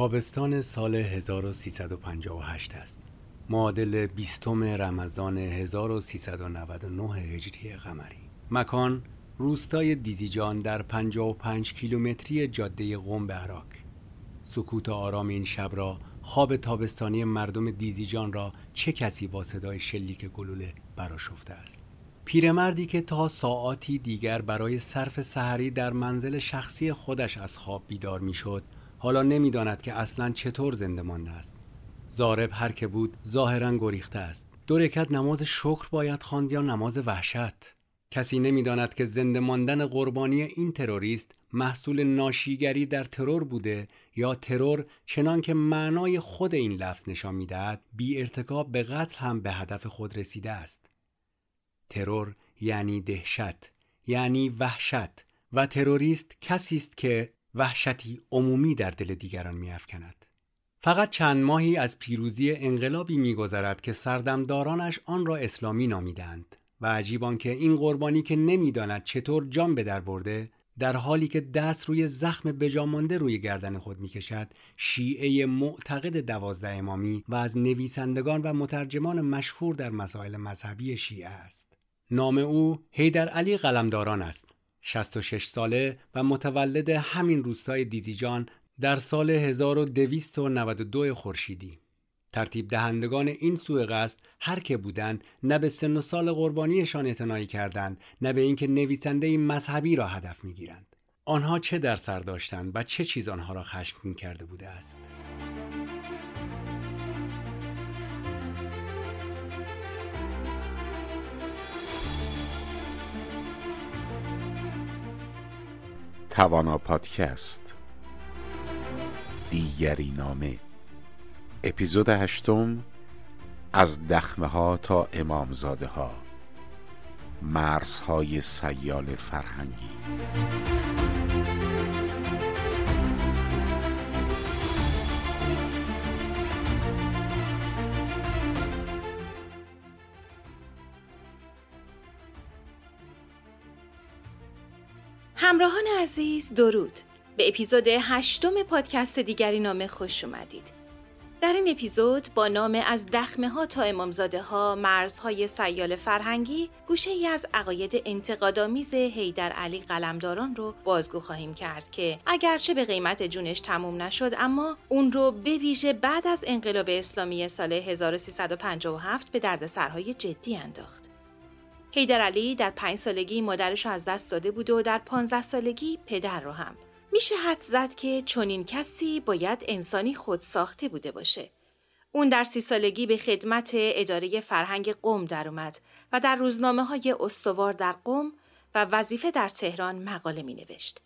تابستان سال 1358 است. معادل بیستم رمضان 1399 هجری قمری. مکان روستای دیزیجان در 55 کیلومتری جاده قم به عراق. سکوت آرام این شب را خواب تابستانی مردم دیزیجان را چه کسی با صدای شلیک گلوله براشفته است؟ پیرمردی که تا ساعاتی دیگر برای صرف سحری در منزل شخصی خودش از خواب بیدار می‌شد حالا نمی‌داند که اصلا چطور زنده مانده است. زارب هر که بود ظاهرا گریخته است. دو رکت نماز شکر باید خواند یا نماز وحشت؟ کسی نمی‌داند که زنده ماندن قربانی این تروریست محصول ناشیگری در ترور بوده یا ترور چنان که معنای خود این لفظ نشان می‌دهد بی ارتکاب به قتل هم به هدف خود رسیده است. ترور یعنی دهشت یعنی وحشت و تروریست کسی است که وحشتی عمومی در دل دیگران میافکند. فقط چند ماهی از پیروزی انقلابی میگذرد که سردمدارانش آن را اسلامی نامیدند و عجیب که این قربانی که نمی‌داند چطور جان به در برده در حالی که دست روی زخم بجامانده روی گردن خود می‌کشد شیعه معتقد دوازده امامی و از نویسندگان و مترجمان مشهور در مسائل مذهبی شیعه است. نام او هیدر علی قلمداران است. 66 ساله و متولد همین روستای دیزیجان در سال 1292 خورشیدی. ترتیب دهندگان این سوء قصد هر که بودند نه به سن و سال قربانیشان اعتنایی کردند نه به اینکه نویسنده مذهبی را هدف می‌گیرند. آنها چه در سر داشتند و چه چیز آنها را خشمگین کرده بوده است؟ توانا پادکست. دیگری نامه. اپیزود هشتم. از دخمه ها تا امامزاده ها مرزهای سیال فرهنگی. عزیز درود به اپیزود هشتم پادکست دیگری نامه خوش اومدید در این اپیزود با نام از دخمه ها تا امامزاده ها مرزهای سیال فرهنگی گوشه ای از عقاید انتقادآمیز هیدر علی قلمداران رو بازگو خواهیم کرد که اگرچه به قیمت جونش تموم نشد اما اون رو به ویژه بعد از انقلاب اسلامی سال 1357 به دردسرهای جدی انداخت. هیدر علی در پنج سالگی مادرش رو از دست داده بود و در پانزده سالگی پدر رو هم. میشه حد زد که چنین کسی باید انسانی خود ساخته بوده باشه. اون در سی سالگی به خدمت اداره فرهنگ قوم در اومد و در روزنامه های استوار در قوم و وظیفه در تهران مقاله می نوشت.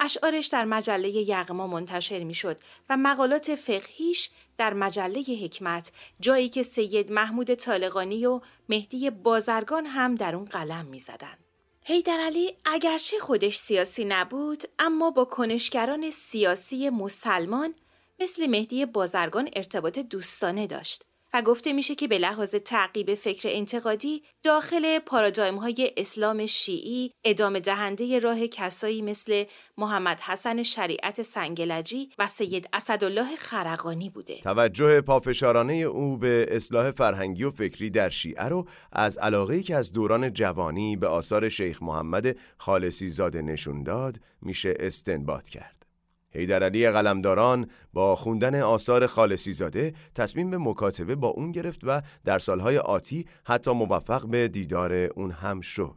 اشعارش در مجله یغما منتشر می شد و مقالات فقهیش در مجله حکمت جایی که سید محمود طالقانی و مهدی بازرگان هم در اون قلم می زدن. هیدر علی اگرچه خودش سیاسی نبود اما با کنشگران سیاسی مسلمان مثل مهدی بازرگان ارتباط دوستانه داشت گفته میشه که به لحاظ تعقیب فکر انتقادی داخل پارادایم های اسلام شیعی ادامه دهنده راه کسایی مثل محمد حسن شریعت سنگلجی و سید اسدالله خرقانی بوده. توجه پافشارانه او به اصلاح فرهنگی و فکری در شیعه رو از علاقه که از دوران جوانی به آثار شیخ محمد خالصی زاده نشون داد میشه استنباط کرد. علی قلمداران با خوندن آثار خالصی زاده تصمیم به مکاتبه با اون گرفت و در سالهای آتی حتی موفق به دیدار اون هم شد.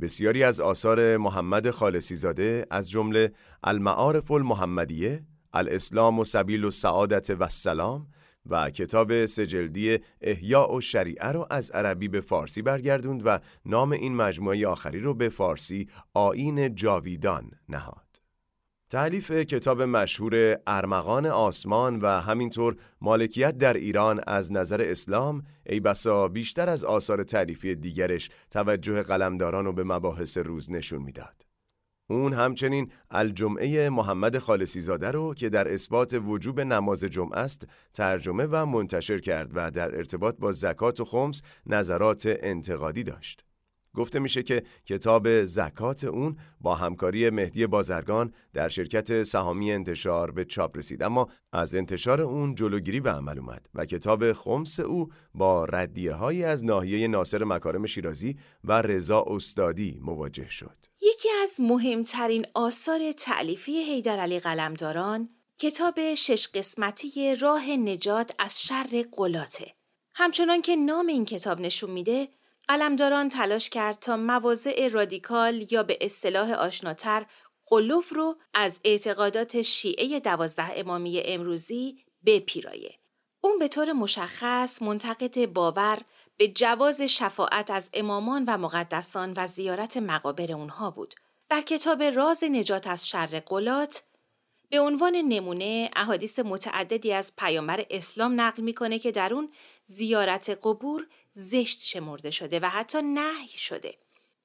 بسیاری از آثار محمد خالصی زاده از جمله المعارف المحمدیه، الاسلام و سبیل و سعادت و السلام و کتاب سجلدی احیاء و شریعه رو از عربی به فارسی برگردوند و نام این مجموعه آخری رو به فارسی آین جاویدان نهاد. تعلیف کتاب مشهور ارمغان آسمان و همینطور مالکیت در ایران از نظر اسلام ای بسا بیشتر از آثار تعلیفی دیگرش توجه قلمداران رو به مباحث روز نشون می‌داد. اون همچنین الجمعه محمد خالصی زاده رو که در اثبات وجوب نماز جمعه است ترجمه و منتشر کرد و در ارتباط با زکات و خمس نظرات انتقادی داشت. گفته میشه که کتاب زکات اون با همکاری مهدی بازرگان در شرکت سهامی انتشار به چاپ رسید. اما از انتشار اون جلوگیری به عمل اومد و کتاب خمس او با ردیه هایی از ناحیه ناصر مکارم شیرازی و رضا استادی مواجه شد. یکی از مهمترین آثار تعلیفی حیدر علی قلمداران کتاب شش قسمتی راه نجات از شر قلاته. همچنان که نام این کتاب نشون میده قلمداران تلاش کرد تا مواضع رادیکال یا به اصطلاح آشناتر قلوف رو از اعتقادات شیعه دوازده امامی امروزی بپیرایه. اون به طور مشخص منتقد باور به جواز شفاعت از امامان و مقدسان و زیارت مقابر اونها بود. در کتاب راز نجات از شر قلات به عنوان نمونه احادیث متعددی از پیامبر اسلام نقل می‌کنه که در اون زیارت قبور زشت شمرده شده و حتی نهی شده.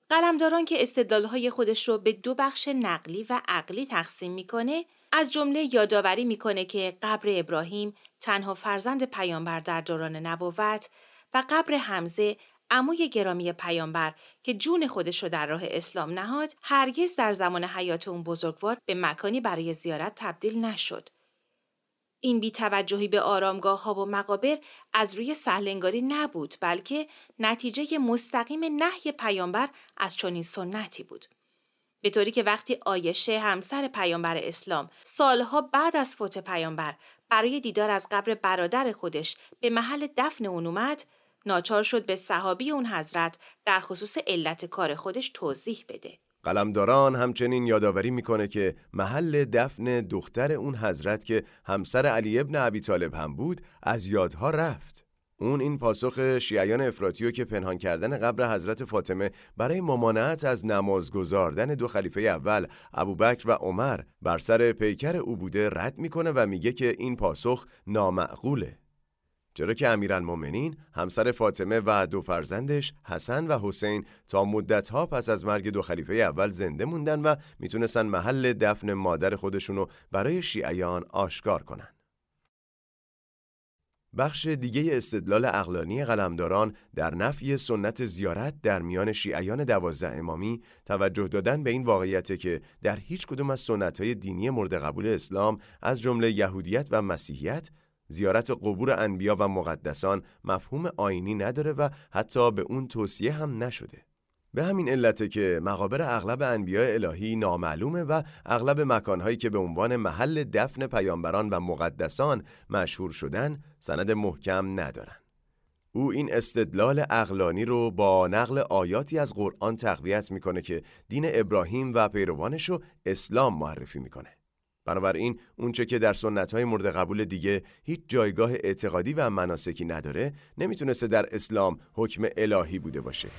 قلمداران که استدلالهای خودش رو به دو بخش نقلی و عقلی تقسیم می‌کنه از جمله یادآوری می‌کنه که قبر ابراهیم تنها فرزند پیامبر در دوران نبوت و قبر حمزه عموی گرامی پیامبر که جون خودش رو در راه اسلام نهاد هرگز در زمان حیات اون بزرگوار به مکانی برای زیارت تبدیل نشد. این بیتوجهی به آرامگاه ها و مقابر از روی سهلنگاری نبود بلکه نتیجه مستقیم نهی پیامبر از چنین سنتی بود. به طوری که وقتی آیشه همسر پیامبر اسلام سالها بعد از فوت پیامبر برای دیدار از قبر برادر خودش به محل دفن اون اومد ناچار شد به صحابی اون حضرت در خصوص علت کار خودش توضیح بده. قلمداران همچنین یادآوری می‌کنه که محل دفن دختر اون حضرت که همسر علی ابن ابی طالب هم بود از یادها رفت. اون این پاسخ شیعیان افراتیو که پنهان کردن قبر حضرت فاطمه برای ممانعت از نماز گذاردن دو خلیفه اول ابوبکر و عمر بر سر پیکر او بوده رد می‌کنه و میگه که این پاسخ نامعقوله. چرا که امیرالمؤمنین همسر فاطمه و دو فرزندش حسن و حسین تا مدتها پس از مرگ دو خلیفه اول زنده موندن و می‌تونستن محل دفن مادر خودشونو برای شیعیان آشکار کنن. بخش دیگه استدلال اقلانی قلمداران در نفی سنت زیارت در میان شیعیان دوازده امامی توجه دادن به این واقعیت که در هیچ کدوم از سنتهای دینی مورد قبول اسلام از جمله یهودیت و مسیحیت زیارت قبور انبیا و مقدسان مفهوم آینی نداره و حتی به اون توصیه هم نشده. به همین علته که مقابر اغلب انبیاء الهی نامعلومه و اغلب مکانهایی که به عنوان محل دفن پیامبران و مقدسان مشهور شدن سند محکم ندارن. او این استدلال اقلانی رو با نقل آیاتی از قرآن تقویت می‌کنه که دین ابراهیم و پیروانش رو اسلام معرفی می‌کنه. بنابراین اونچه که در سنت های مورد قبول دیگه هیچ جایگاه اعتقادی و مناسکی نداره نمی‌تونسته در اسلام حکم الهی بوده باشه.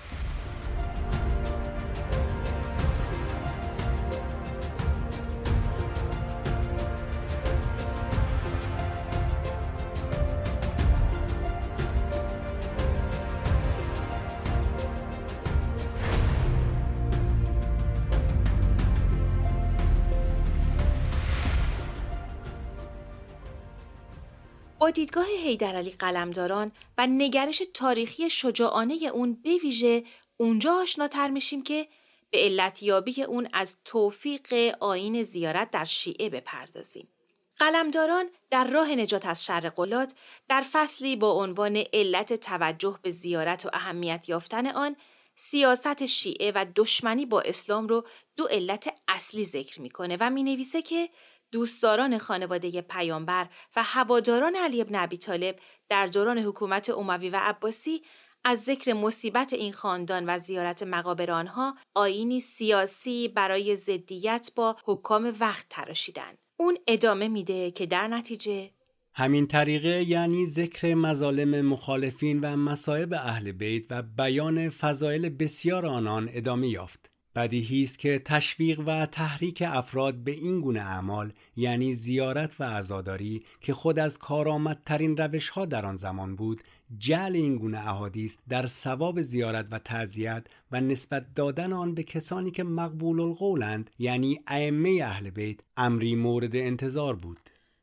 دیدگاه حیدرعلی قلمداران و نگرش تاریخی شجاعانه اون به ویژه اونجا آشناتر میشیم که به علتیابی اون از توفیق آین زیارت در شیعه بپردازیم. قلمداران در راه نجات از شر قلات در فصلی با عنوان علت توجه به زیارت و اهمیت یافتن آن سیاست شیعه و دشمنی با اسلام رو دو علت اصلی ذکر می‌کنه و می نویسه که دوستداران خانواده پیامبر و هواداران علی ابن ابی طالب در دوران حکومت اموی و عباسی از ذکر مصیبت این خاندان و زیارت مقابر آنها آینی سیاسی برای ضدیت با حکام وقت تراشیدن. اون ادامه میده که در نتیجه همین طریقه یعنی ذکر مظالم مخالفین و مصائب اهل بیت و بیان فضایل بسیار آنان ادامه یافت. بدیهی است که تشویق و تحریک افراد به این گونه اعمال یعنی زیارت و عزاداری که خود از کارآمدترین روش ها در آن زمان بود جعل این گونه احادیث در ثواب زیارت و تعذیت و نسبت دادن آن به کسانی که مقبول القولند یعنی ائمه اهل بیت امری مورد انتظار بود.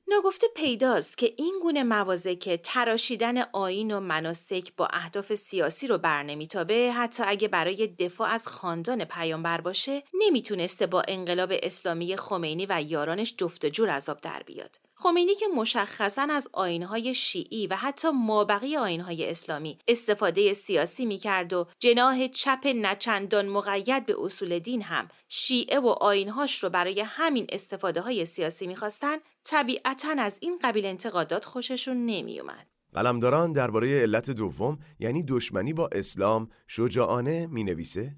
ناگفته پیداست که این گونه موازه که تراشیدن آین و مناسک با اهداف سیاسی رو برنمیتابه حتی اگه برای دفاع از خاندان پیامبر باشه نمی‌تونسته با انقلاب اسلامی خمینی و یارانش جفت جور عذاب در بیاد. خمینی که مشخصا از آینهای شیعی و حتی مابقی آینهای اسلامی استفاده سیاسی می‌کرد و جناه چپ نچندان مقید به اصول دین هم شیعه و آینهاش رو برای همین استفاده های سیاسی می‌خواستن طبیعتا از این قبیل انتقادات خوششون نمیومد. قلمداران درباره علت دوم یعنی دشمنی با اسلام شجاعانه می نویسه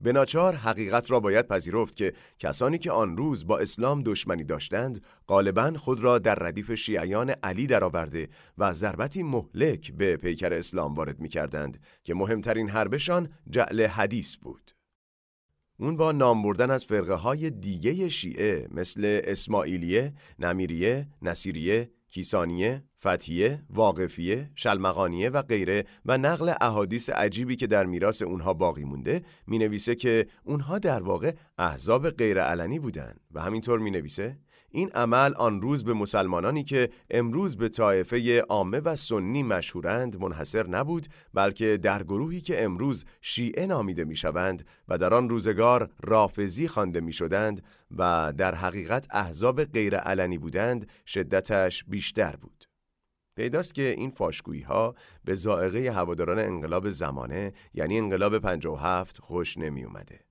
به حقیقت را باید پذیرفت که کسانی که آن روز با اسلام دشمنی داشتند غالبا خود را در ردیف شیعیان علی درآورده و ضربتی مهلک به پیکر اسلام وارد می کردند که مهمترین حربشان جعل حدیث بود. اون با نام بردن از فرقه های دیگه شیعه مثل اسماعیلیه، نمیریه، نصیریه، کیسانیه، فتیه، واقفیه، شلمقانیه و غیره و نقل احادیث عجیبی که در میراث اونها باقی مونده می نویسه که اونها در واقع احزاب غیرعلنی بودن و همینطور می نویسه این عمل آن روز به مسلمانانی که امروز به طایفه عامه و سنی مشهورند منحصر نبود بلکه در گروهی که امروز شیعه نامیده می‌شوند و در آن روزگار رافزی خوانده می‌شدند و در حقیقت احزاب غیرعلنی بودند شدتش بیشتر بود پیداست که این فاشگویی ها به زائقه هواداران انقلاب زمانه یعنی انقلاب 57 خوش نمی اومده.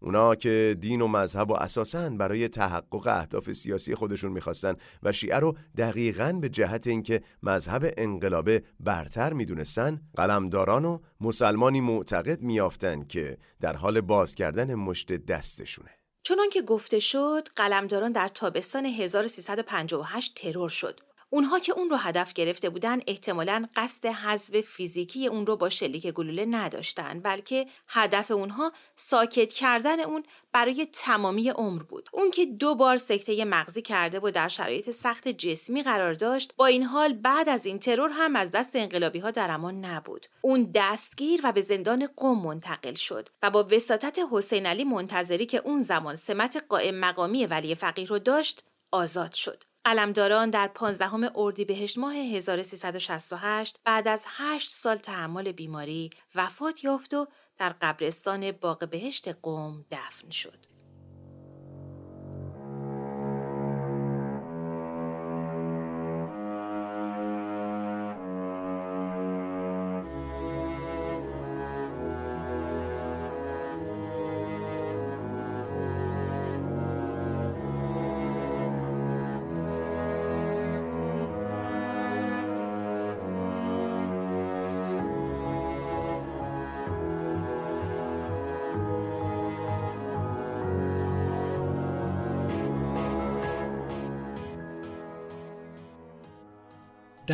اونا که دین و مذهب و اساساً برای تحقق اهداف سیاسی خودشون می‌خواستن و شیعه رو دقیقاً به جهت اینکه مذهب انقلابه برتر می‌دونستن قلمداران و مسلمانی معتقد میافتن که در حال باز کردن مشت دستشونه. چنان که گفته شد قلمداران در تابستان 1358 ترور شد. اونها که اون رو هدف گرفته بودن احتمالا قصد حذف فیزیکی اون رو با شلیک گلوله نداشتن بلکه هدف اونها ساکت کردن اون برای تمامی عمر بود. اون که دو بار سکته مغزی کرده و در شرایط سخت جسمی قرار داشت با این حال بعد از این ترور هم از دست انقلابی ها در امان نبود. اون دستگیر و به زندان قم منتقل شد و با وساطت حسین علی منتظری که اون زمان سمت قائم مقامی ولی فقیه رو داشت آزاد شد. علمداران در 15 اردیبهشت ماه 1368 بعد از 8 سال تحمل بیماری وفات یافت و در قبرستان باغ بهشت قوم دفن شد.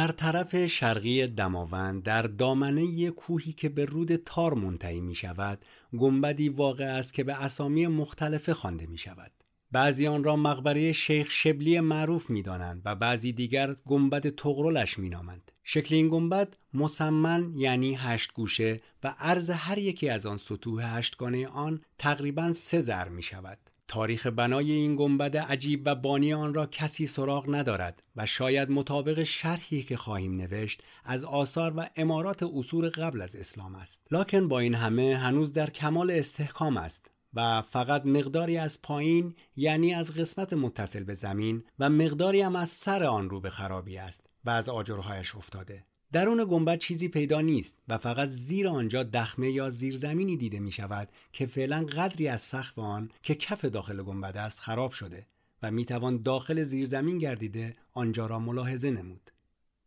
در طرف شرقی دماوند در دامنه کوهی که به رود تار منتهی می شود گنبدی واقع است که به اسامی مختلفه خوانده می شود بعضی آن را مقبره شیخ شبلی معروف می دانند و بعضی دیگر گنبد تغرلش می نامند. شکل این گنبد مسمن یعنی هشت گوشه و عرض هر یکی از آن سطوح هشتگانه آن تقریبا سه زر می شود. تاریخ بنای این گنبد عجیب و بانی آن را کسی سراغ ندارد و شاید مطابق شرحی که خواهیم نوشت از آثار و امارات اصول قبل از اسلام است. لکن با این همه هنوز در کمال استحکام است و فقط مقداری از پایین یعنی از قسمت متصل به زمین و مقداری هم از سر آن رو به خرابی است و از آجرهایش افتاده. درون گنبد چیزی پیدا نیست و فقط زیر آنجا دخمه یا زیرزمینی دیده می شود که فعلا قدری از سقف آن که کف داخل گنبد است خراب شده و می توان داخل زیرزمین گردیده آنجا را ملاحظه نمود.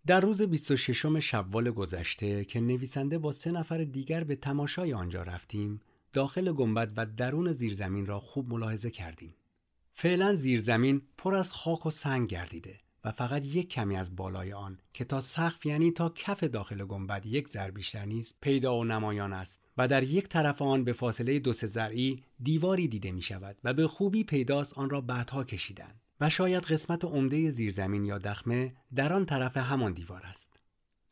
در روز 26 شوال گذشته که نویسنده با سه نفر دیگر به تماشای آنجا رفتیم داخل گنبد و درون زیرزمین را خوب ملاحظه کردیم. فعلا زیرزمین پر از خاک و سنگ گردیده و فقط یک کمی از بالای آن که تا سقف یعنی تا کف داخل گنبد یک ذر بیشتر نیست پیدا و نمایان است و در یک طرف آن به فاصله دو سه ذرعی دیواری دیده می شود و به خوبی پیداست آن را بعدها کشیدند و شاید قسمت عمده زیرزمین یا دخمه در آن طرف همان دیوار است.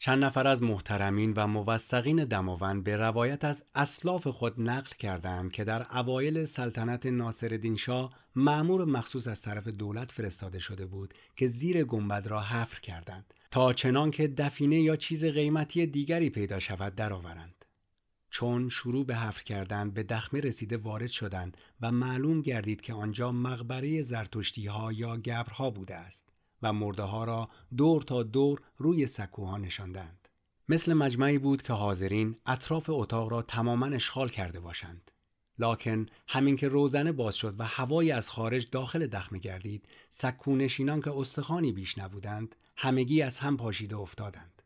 چند نفر از محترمین و موثقین دماوند به روایت از اسلاف خود نقل کردند که در اوایل سلطنت ناصرالدین شاه معمور مخصوص از طرف دولت فرستاده شده بود که زیر گنبد را حفر کردند تا چنان که دفینه یا چیز قیمتی دیگری پیدا شود درآورند. چون شروع به حفر کردن به دخمه رسیده وارد شدند و معلوم گردید که آنجا مقبره زرتشتی ها یا گبرها بوده است. و مرده ها را دور تا دور روی سکوها نشاندند. مثل مجمعی بود که حاضرین اطراف اتاق را تماما اشغال کرده باشند. لاکن همین که روزنه باز شد و هوایی از خارج داخل دخمه گردید سکونشینان که استخوانی بیش نبودند همگی از هم پاشیده افتادند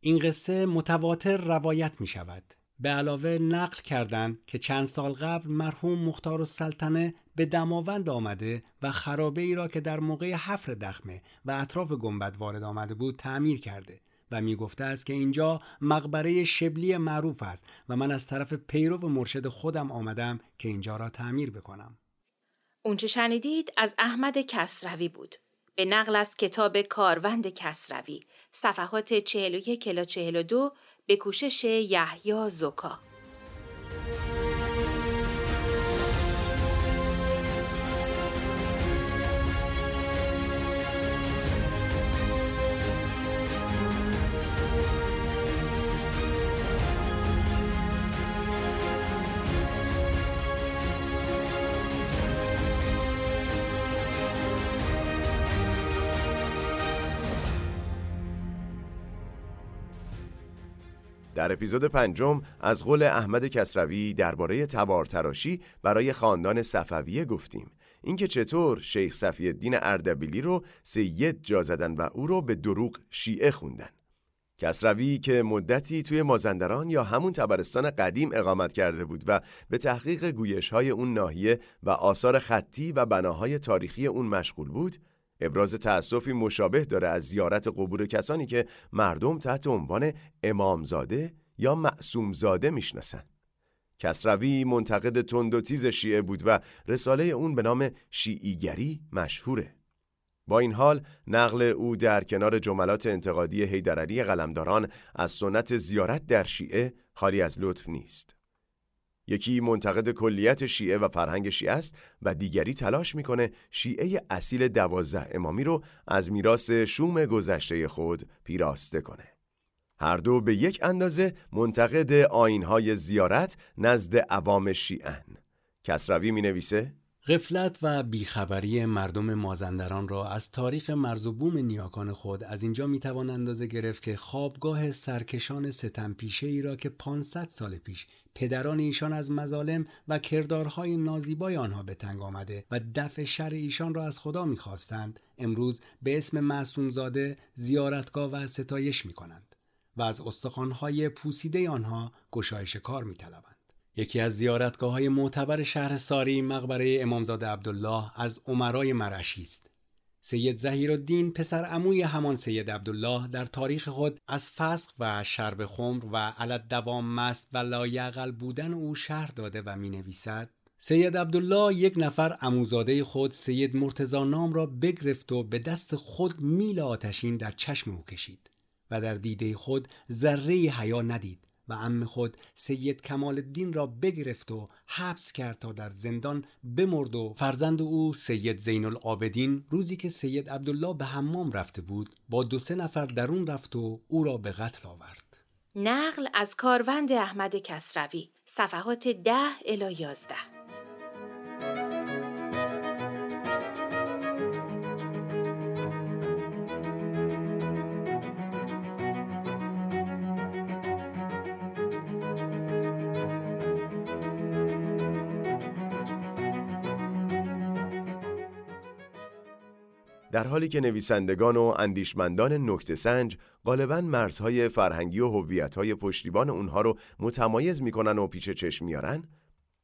این قصه متواتر روایت می شود به علاوه نقل کردند که چند سال قبل مرحوم مختار و سلطنه به دماوند آمده و خرابه ای را که در موقع حفر دخمه و اطراف گنبد وارد آمده بود تعمیر کرده و می گفته است که اینجا مقبره شبلی معروف است و من از طرف پیرو مرشد خودم آمدم که اینجا را تعمیر بکنم. اونچه شنیدید از احمد کسروی بود. به نقل از کتاب کاروند کسروی صفحات 41 الی 42 به کوشش یحیی زوکا در اپیزود پنجم از قول احمد کسروی درباره تبار تراشی برای خاندان صفویه گفتیم. اینکه چطور شیخ صفی الدین اردبیلی رو سید جا زدن و او رو به دروغ شیعه خوندن. کسروی که مدتی توی مازندران یا همون تبرستان قدیم اقامت کرده بود و به تحقیق گویش های اون ناحیه و آثار خطی و بناهای تاریخی اون مشغول بود ابراز تأسفی مشابه داره از زیارت قبور کسانی که مردم تحت عنوان امامزاده یا معصومزاده می‌شناسن. کسروی منتقد تند و تیز شیعه بود و رساله اون به نام شیعیگری مشهوره. با این حال نقل او در کنار جملات انتقادی حیدرعلی قلمداران از سنت زیارت در شیعه خالی از لطف نیست. یکی منتقد کلیت شیعه و فرهنگ شیعه است و دیگری تلاش می‌کنه شیعه اصیل دوازده امامی رو از میراث شوم گذشته خود پیراسته کنه. هر دو به یک اندازه منتقد آینهای زیارت نزد عوام شیعن. کسروی می نویسه غفلت و بیخبری مردم مازندران را از تاریخ مرز و بوم نیاکان خود از اینجا می‌توان اندازه گرفت که خوابگاه سرکشان ستم پیشه ای را که 500 سال پیش پدران ایشان از مظالم و کردارهای نازیبای آنها به تنگ آمده و دفع شر ایشان را از خدا می‌خواستند امروز به اسم معصومزاده زیارتگاه و ستایش می‌کنند و از استخوانهای پوسیده آنها گشایش کار میطلبند. یکی از زیارتگاه های معتبر شهر ساری مقبره امامزاده عبدالله از عمرای مرشی است. سید زهیر الدین پسر عموی همان سید عبدالله در تاریخ خود از فسق و شرب خمر و علت دوام مست و لایقل بودن او شهر داده و می نویسد سید عبدالله یک نفر عموزاده خود سید مرتزا نام را بگرفت و به دست خود میل آتشین در چشم او کشید و در دیده خود ذره حیا ندید و ام خود سید کمال الدین را بگرفت و حبس کرد تا در زندان بمرد و فرزند او سید زین العابدین روزی که سید عبدالله به حمام رفته بود با دو سه نفر درون رفت و او را به قتل آورد. نقل از کاروند احمد کسروی صفحات ده الی یازده. در حالی که نویسندگان و اندیشمندان نکته سنج غالبا مرزهای فرهنگی و هویت‌های پشتیبان اونها رو متمایز می‌کنن و پیچ چشم میارن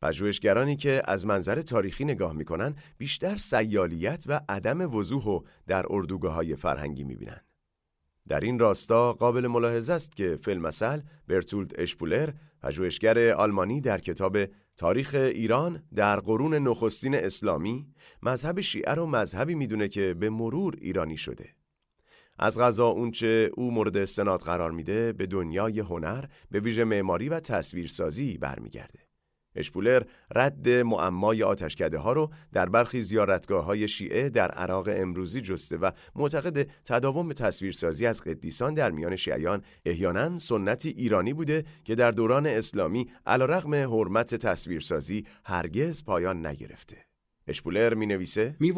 پژوهشگرانی که از منظر تاریخی نگاه می‌کنن بیشتر سیالیت و عدم وضوح و در اردوگاه های فرهنگی می‌بینن. در این راستا قابل ملاحظه است که فیلمسل برتولد اشپولر پژوهشگر آلمانی در کتاب تاریخ ایران در قرون نخستین اسلامی مذهب شیعه رو مذهبی می‌دونه که به مرور ایرانی شده از غذا اونچه او مورد استناد قرار میده به دنیای هنر به ویژه معماری و تصویرسازی برمیگرده. اشپولر رد معمای آتشکده ها رو در برخی زیارتگاه های شیعه در عراق امروزی جسته و معتقد تداوم تصویرسازی از قدیسان در میان شیعیان احیانا سنتی ایرانی بوده که در دوران اسلامی علیرغم حرمت تصویرسازی هرگز پایان نگرفته. اشپولر می نویسه می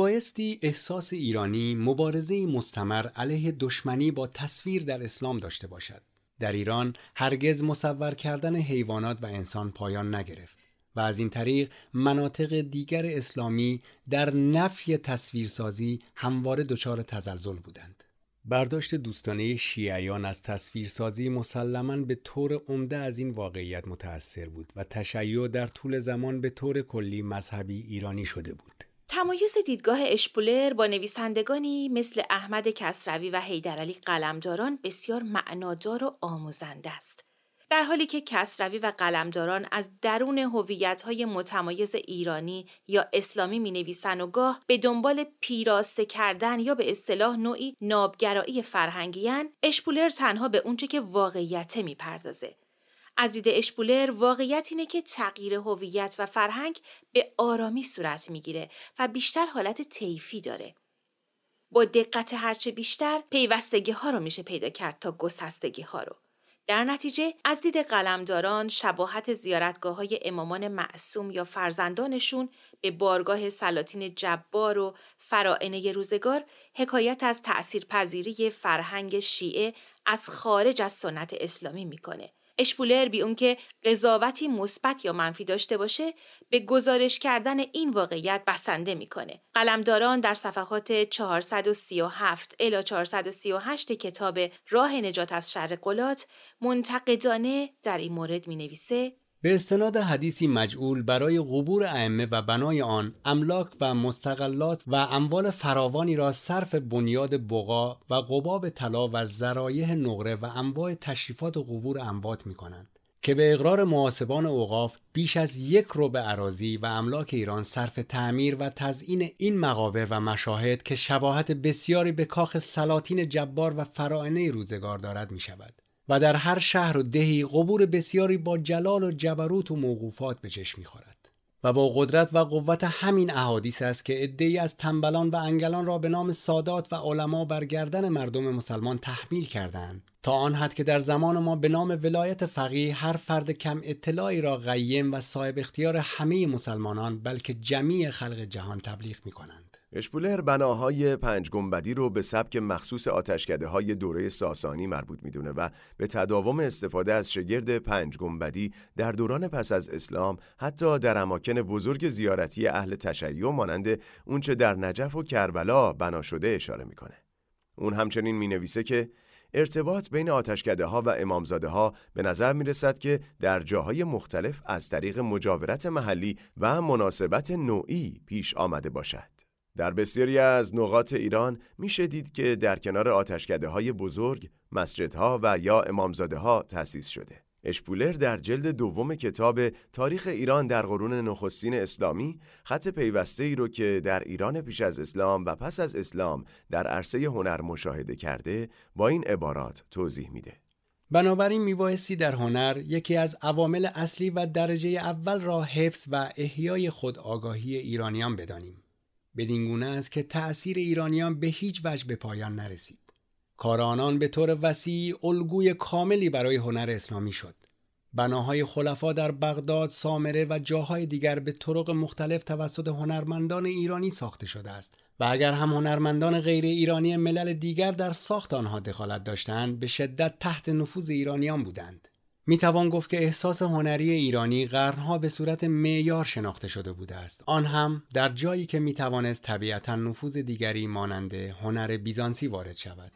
احساس ایرانی مبارزه مستمر علیه دشمنی با تصویر در اسلام داشته باشد. در ایران هرگز مصور کردن حیوانات و انسان پایان نگرفت. و از این طریق مناطق دیگر اسلامی در نفی تصویرسازی همواره دچار تزلزل بودند. برداشت دوستانه شیعیان از تصویرسازی مسلما به طور عمده از این واقعیت متأثر بود و تشیع در طول زمان به طور کلی مذهبی ایرانی شده بود. تمایز دیدگاه اشپولر با نویسندگانی مثل احمد کسروی و حیدرعلی قلمداران بسیار معنادار و آموزنده است. در حالی که کسروی و قلمداران از درون هویت‌های متمایز ایرانی یا اسلامی می نویسن و گاه به دنبال پیراسته کردن یا به اصطلاح نوعی نابگرایی فرهنگیان اشپولر تنها به اونچه که واقعیت می‌پردازه. از دید اشپولر واقعیت اینه که تغییر هویت و فرهنگ به آرامی صورت می‌گیره و بیشتر حالت طیفی داره. با دقت هرچه بیشتر پیوستگی ها رو میشه پیدا کرد تا گسستگی ها رو. در نتیجه از دید قلمداران شباهت زیارتگاه های امامان معصوم یا فرزندانشون به بارگاه سلاطین جبار و فرائنه روزگار حکایت از تأثیرپذیری فرهنگ شیعه از خارج از سنت اسلامی می‌کنه. اشپولر بی اون که قضاوتی مثبت یا منفی داشته باشه به گزارش کردن این واقعیت بسنده می‌کنه. قلمداران در صفحات 437 الی 438 کتاب راه نجات از شر قلات منتقدانه در این مورد می نویسه به استناد حدیثی مجعول برای قبور ائمه و بنای آن املاک و مستقلات و اموال فراوانی را صرف بنیاد بقا و قباب طلا و ذرایح نقره و انواع تشریفات قبور اموات می کنند که به اقرار محاسبان اوقاف بیش از یک رو به عراضی و املاک ایران صرف تعمیر و تزئین این مقابر و مشاهد که شباهت بسیاری به کاخ سلاطین جبار و فرائنه روزگار دارد می شود. و در هر شهر و دهی قبور بسیاری با جلال و جبروت و موقوفات به چشم می‌خورد و با قدرت و قوت همین احادیث است که عدهای از تنبلان و انگلان را به نام سادات و علما بر گردن مردم مسلمان تحمیل کردند تا آن حد که در زمان ما به نام ولایت فقیه هر فرد کم اطلاعی را قیم و صاحب اختیار همه مسلمانان بلکه جمیع خلق جهان تبلیغ می کنند. اشپولر بناهای پنج گنبدی رو به سبک مخصوص آتشکده های دوره ساسانی مربوط می‌دونه و به تداوم استفاده از شگرد پنج گنبدی در دوران پس از اسلام حتی در اماکن بزرگ زیارتی اهل تشیع مانند اونچه در نجف و کربلا بنا شده اشاره می‌کنه. اون همچنین می نویسه که ارتباط بین آتشکده ها و امامزاده ها به نظر می رسد که در جاهای مختلف از طریق مجاورت محلی و مناسبت نوعی پیش آمده باشد. در بسیاری از نقاط ایران میشه دید که در کنار آتشکده های بزرگ مسجدها و یا امامزاده ها تأسیس شده. اشپولر در جلد دوم کتاب تاریخ ایران در قرون نخستین اسلامی خط پیوسته ای رو که در ایران پیش از اسلام و پس از اسلام در عرصه هنر مشاهده کرده با این عبارات توضیح میده. بنابراین میبایستی در هنر یکی از عوامل اصلی و درجه اول را حفظ و احیای خود آگاهی ایرانیان بدانیم. بدین گونه است که تأثیر ایرانیان به هیچ وجه به پایان نرسید. کار آنان به طور وسیع الگوی کاملی برای هنر اسلامی شد. بناهای خلفا در بغداد، سامره و جاهای دیگر به طرق مختلف توسط هنرمندان ایرانی ساخته شده است و اگر هم هنرمندان غیر ایرانی ملل دیگر در ساخت آنها دخالت داشتند به شدت تحت نفوذ ایرانیان بودند. می توان گفت که احساس هنری ایرانی قرنها به صورت معیار شناخته شده بوده است. آن هم در جایی که می توانست طبیعتا نفوذ دیگری مانند هنر بیزانسی وارد شود.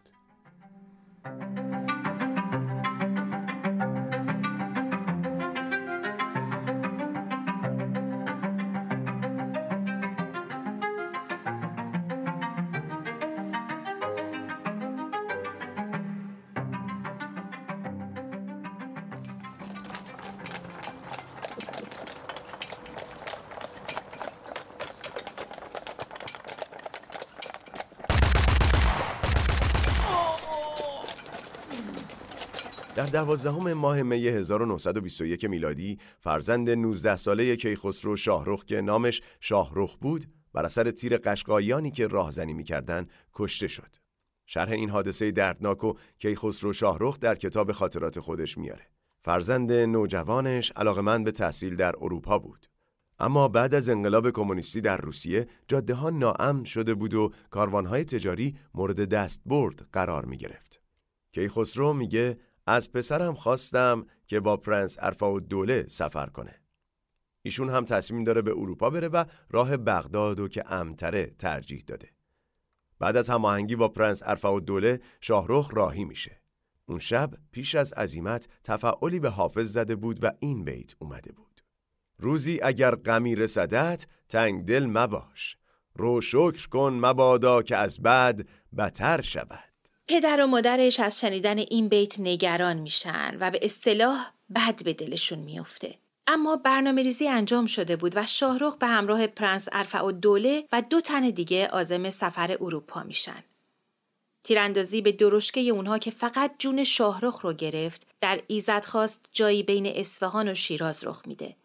در دوازدهم ماه می 1921 میلادی فرزند 19 ساله کیخسرو شاهرخ که نامش شاهرخ بود بر اثر تیر قشقایانی که راهزنی می‌کردند کشته شد. شرح این حادثه دردناک و کیخسرو شاهرخ در کتاب خاطرات خودش میاره. فرزند نوجوانش علاقمند به تحصیل در اروپا بود. اما بعد از انقلاب کمونیستی در روسیه جاده ها ناامن شده بود و کاروانهای تجاری مورد دستبرد قرار می گرفت. کیخسرو میگه از پسرم خواستم که با پرنس ارفع‌الدوله سفر کنه. ایشون هم تصمیم داره به اروپا بره و راه بغداد و که امن‌تره ترجیح داده. بعد از هماهنگی با پرنس ارفع‌الدوله شاهرخ راهی میشه. اون شب پیش از عزیمت تفألی به حافظ زده بود و این بیت اومده بود. روزی اگر غمی رسدت تنگ دل مباش. رو شکر کن مبادا که از بد بتر شود. پدر و مادرش از شنیدن این بیت نگران میشن و به اصطلاح بد به دلشون میافته. اما برنامه ریزی انجام شده بود و شاهرخ به همراه پرنس ارفع و دوله و دو تن دیگه آزم سفر اروپا میشن. تیراندازی به درشکه اونها که فقط جون شاهرخ رو گرفت در ایزد خواست جایی بین اصفهان و شیراز رخ میده.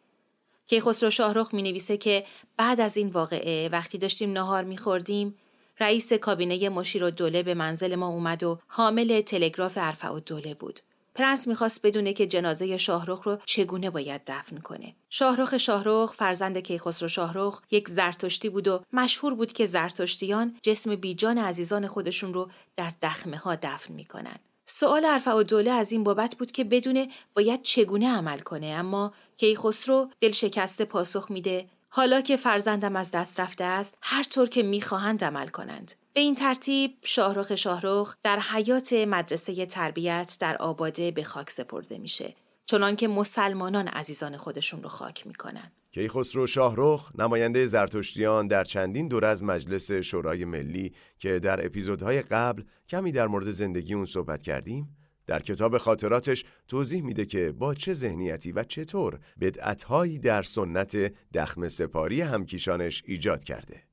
کیخسرو شاهرخ می نویسه که بعد از این واقعه وقتی داشتیم نهار می خوردیم رئیس کابینه مشیر و دوله به منزل ما اومد و حامل تلگراف ارفع و دوله بود. پرنس می‌خواست بدونه که جنازه شاهرخ رو چگونه باید دفن کنه. شاهرخ شاهرخ فرزند کیخسرو شاهرخ یک زرتشتی بود و مشهور بود که زرتشتیان جسم بیجان عزیزان خودشون رو در دخمه ها دفن می‌کنن. سوال ارفع و دوله از این بابت بود که بدونه باید چگونه عمل کنه اما کیخسرو دل شکسته پاسخ میده حالا که فرزندم از دست رفته است هر طور که می‌خواهند عمل کنند. به این ترتیب شاهرخ شاهرخ در حیات مدرسه تربیت در آباده به خاک سپرده میشه. چنان که مسلمانان عزیزان خودشون رو خاک می‌کنن. کیخسرو شاهرخ نماینده زرتشتیان در چندین دور از مجلس شورای ملی که در اپیزودهای قبل کمی در مورد زندگی اون صحبت کردیم در کتاب خاطراتش توضیح میده که با چه ذهنیتی و چطور بدعتهایی در سنت دخم سپاری همکیشانش ایجاد کرده.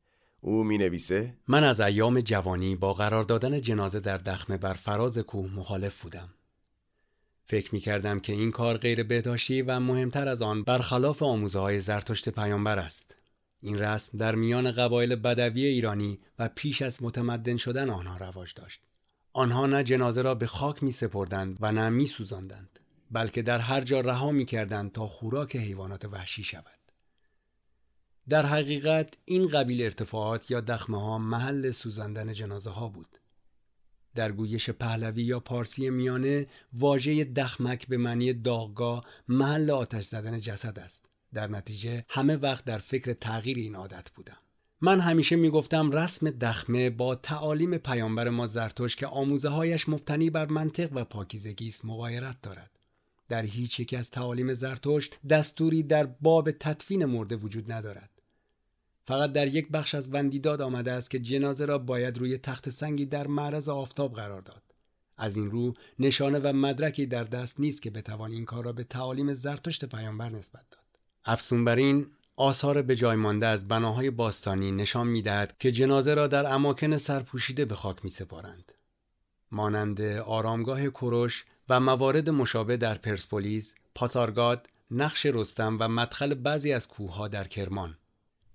او می نویسه من از ایام جوانی با قرار دادن جنازه در دخمه بر فراز کوه مخالف بودم. فکر می کردم که این کار غیر بهداشتی و مهمتر از آن برخلاف آموزه های زرتشت پیامبر است. این رسم در میان قبایل بدوی ایرانی و پیش از متمدن شدن آنها رواج داشت. آنها نه جنازه را به خاک می سپردند و نه می سوزندند بلکه در هر جا رها می کردند تا خوراک حیوانات وحشی شود. در حقیقت این قبیل ارتفاعات یا دخمه ها محل سوزاندن جنازه ها بود. در گویش پهلوی یا پارسی میانه واژه دخمک به معنی داغگاه محل آتش زدن جسد است. در نتیجه همه وقت در فکر تغییر این عادت بودم. من همیشه می‌گفتم رسم دخمه با تعالیم پیامبر ما زرتوش که آموزه هایش مبتنی بر منطق و پاکیزگی است مغایرت دارد. در هیچ یک از تعالیم زرتشت دستوری در باب تدفین مرده وجود ندارد. فقط در یک بخش از وندیداد آمده است که جنازه را باید روی تخت سنگی در معرض آفتاب قرار داد. از این رو نشانه و مدرکی در دست نیست که بتوان این کار را به تعالیم زرتشت پیامبر نسبت داد. افسون بر این آثار به جای مانده از بناهای باستانی نشان می‌دهد که جنازه را در اماکن سرپوشیده به خاک می سپارند. مانند آرامگاه کوروش و موارد مشابه در پرسپولیس، پاسارگاد، نقش رستم و مدخل بعضی از کوهها در کرمان.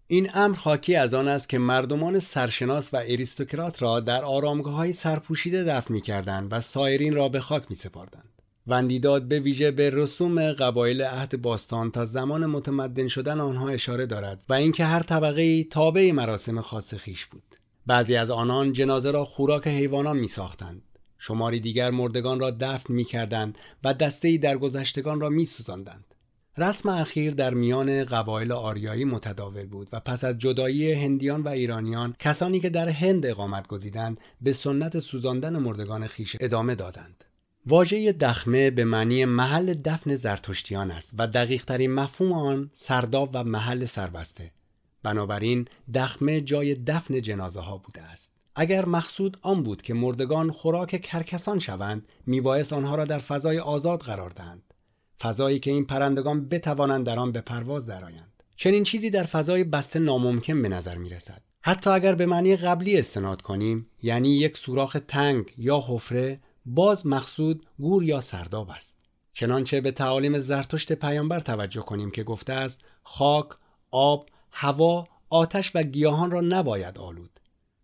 این امر حاکی از آن است که مردمان سرشناس و اریستوکرات را در آرامگاه های سرپوشیده دفن می کردند و سایرین را به خاک می سپاردند. وندیداد به ویژه به رسوم قبایل عهد باستان تا زمان متمدن شدن آنها اشاره دارد و اینکه هر طبقه تابع مراسم خاص خیش بود بعضی از آنان جنازه را خوراک حیوانان می ساختند شماری دیگر مردگان را دفن می کردند و دسته در گذشتگان را می سوزاندند. رسم اخیر در میان قبایل آریایی متداول بود و پس از جدایی هندیان و ایرانیان کسانی که در هند اقامت گزیدند به سنت سوزاندن مردگان خیش ادامه دادند. واژه دخمه به معنی محل دفن زرتشتیان است و دقیق ترین مفهوم آن سرداب و محل سربسته. بنابراین دخمه جای دفن جنازه ها بوده است. اگر مقصود آن بود که مردگان خوراک کرکسان شوند میبایست آنها را در فضای آزاد قرار دهند. فضایی که این پرندگان بتوانند در آن به پرواز درآیند. چنین چیزی در فضای بسته ناممکن به نظر می حتی اگر به معنی قبلی استناد کنیم یعنی یک سوراخ تنگ یا حفره باز مقصود گور یا سرداب است. چنانچه به تعالیم زرتشت پیامبر توجه کنیم که گفته است خاک، آب، هوا، آتش و گیاهان را نباید آلود.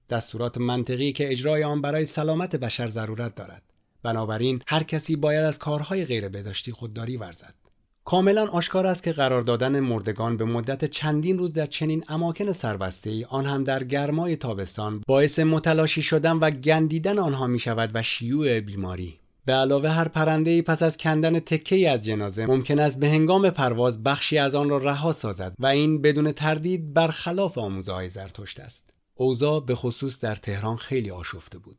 دستورات منطقی که اجرای آن برای سلامت بشر ضرورت دارد. بنابراین هر کسی باید از کارهای غیر بداشتی خودداری ورزد. کاملا آشکار است که قرار دادن مردگان به مدت چندین روز در چنین اماکن سربسته ای آن هم در گرمای تابستان باعث متلاشی شدن و گندیدن آنها می شود و شیوع بیماری. به علاوه هر پرنده ای پس از کندن تکه ای از جنازه ممکن است به هنگام پرواز بخشی از آن را رها سازد و این بدون تردید برخلاف آموزه های زرتشت است. اوضاع به خصوص در تهران خیلی آشفته بود.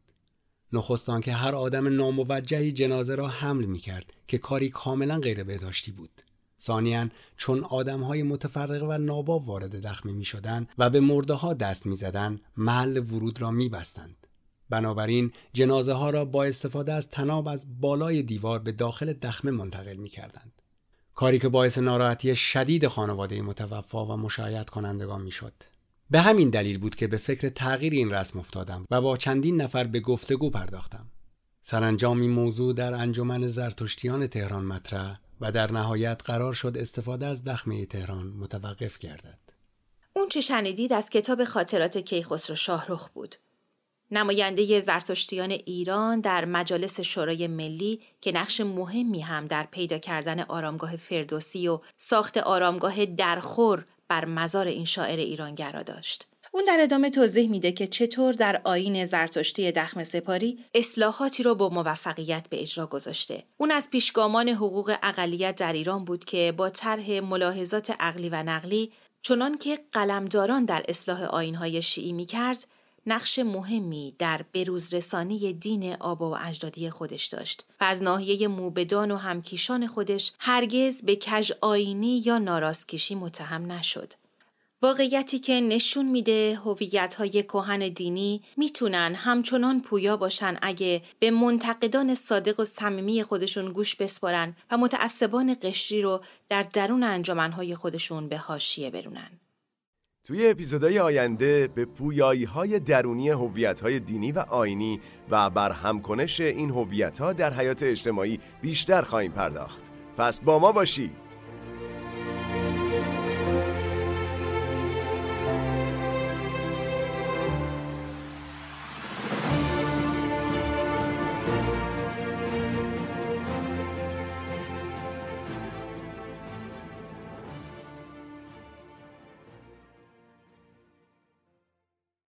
نخستان که هر آدم ناموجهی جنازه را حمل می کرد که کاری کاملا غیر بهداشتی بود. ثانیا چون آدم های متفرقه و ناباب وارد دخمه می شدن و به مرده ها دست می زدن محل ورود را می بستند. بنابراین جنازه ها را با استفاده از تناب از بالای دیوار به داخل دخمه منتقل می کردند. کاری که باعث ناراحتی شدید خانواده متوفا و مشایعت کنندگان می شد. به همین دلیل بود که به فکر تغییر این رسم افتادم و با چندین نفر به گفتگو پرداختم. سرانجام این موضوع در انجمن زرتشتیان تهران مطرح و در نهایت قرار شد استفاده از دخمه تهران متوقف گردد. اون چه شنیدید از کتاب خاطرات کیخسرو شاهرخ بود. نماینده زرتشتیان ایران در مجالس شورای ملی که نقش مهمی هم در پیدا کردن آرامگاه فردوسی و ساخت آرامگاه درخور بر مزار این شاعر ایرانگرا داشت. اون در ادامه توضیح میده که چطور در آین زرتشتی دخم سپاری اصلاحاتی رو با موفقیت به اجرا گذاشته. اون از پیشگامان حقوق اقلیت در ایران بود که با طرح ملاحظات عقلی و نقلی چنان که قلمداران در اصلاح آینهای شیعی می کرد نقش مهمی در بروزرسانی دین آبا و اجدادی خودش داشت و از ناحیه موبدان و همکیشان خودش هرگز به کج آینی یا ناراستکشی متهم نشد. واقعیتی که نشون میده هویت های کهن دینی می‌تونن همچنان پویا باشن اگه به منتقدان صادق و صمیمی خودشون گوش بسپارن و متعصبان قشری رو در درون انجمنهای خودشون به حاشیه برونن. توی اپیزودهای آینده به پویایی های درونی هویت های دینی و آینی و بر همکنش این هویت ها در حیات اجتماعی بیشتر خواهیم پرداخت. پس با ما باشید.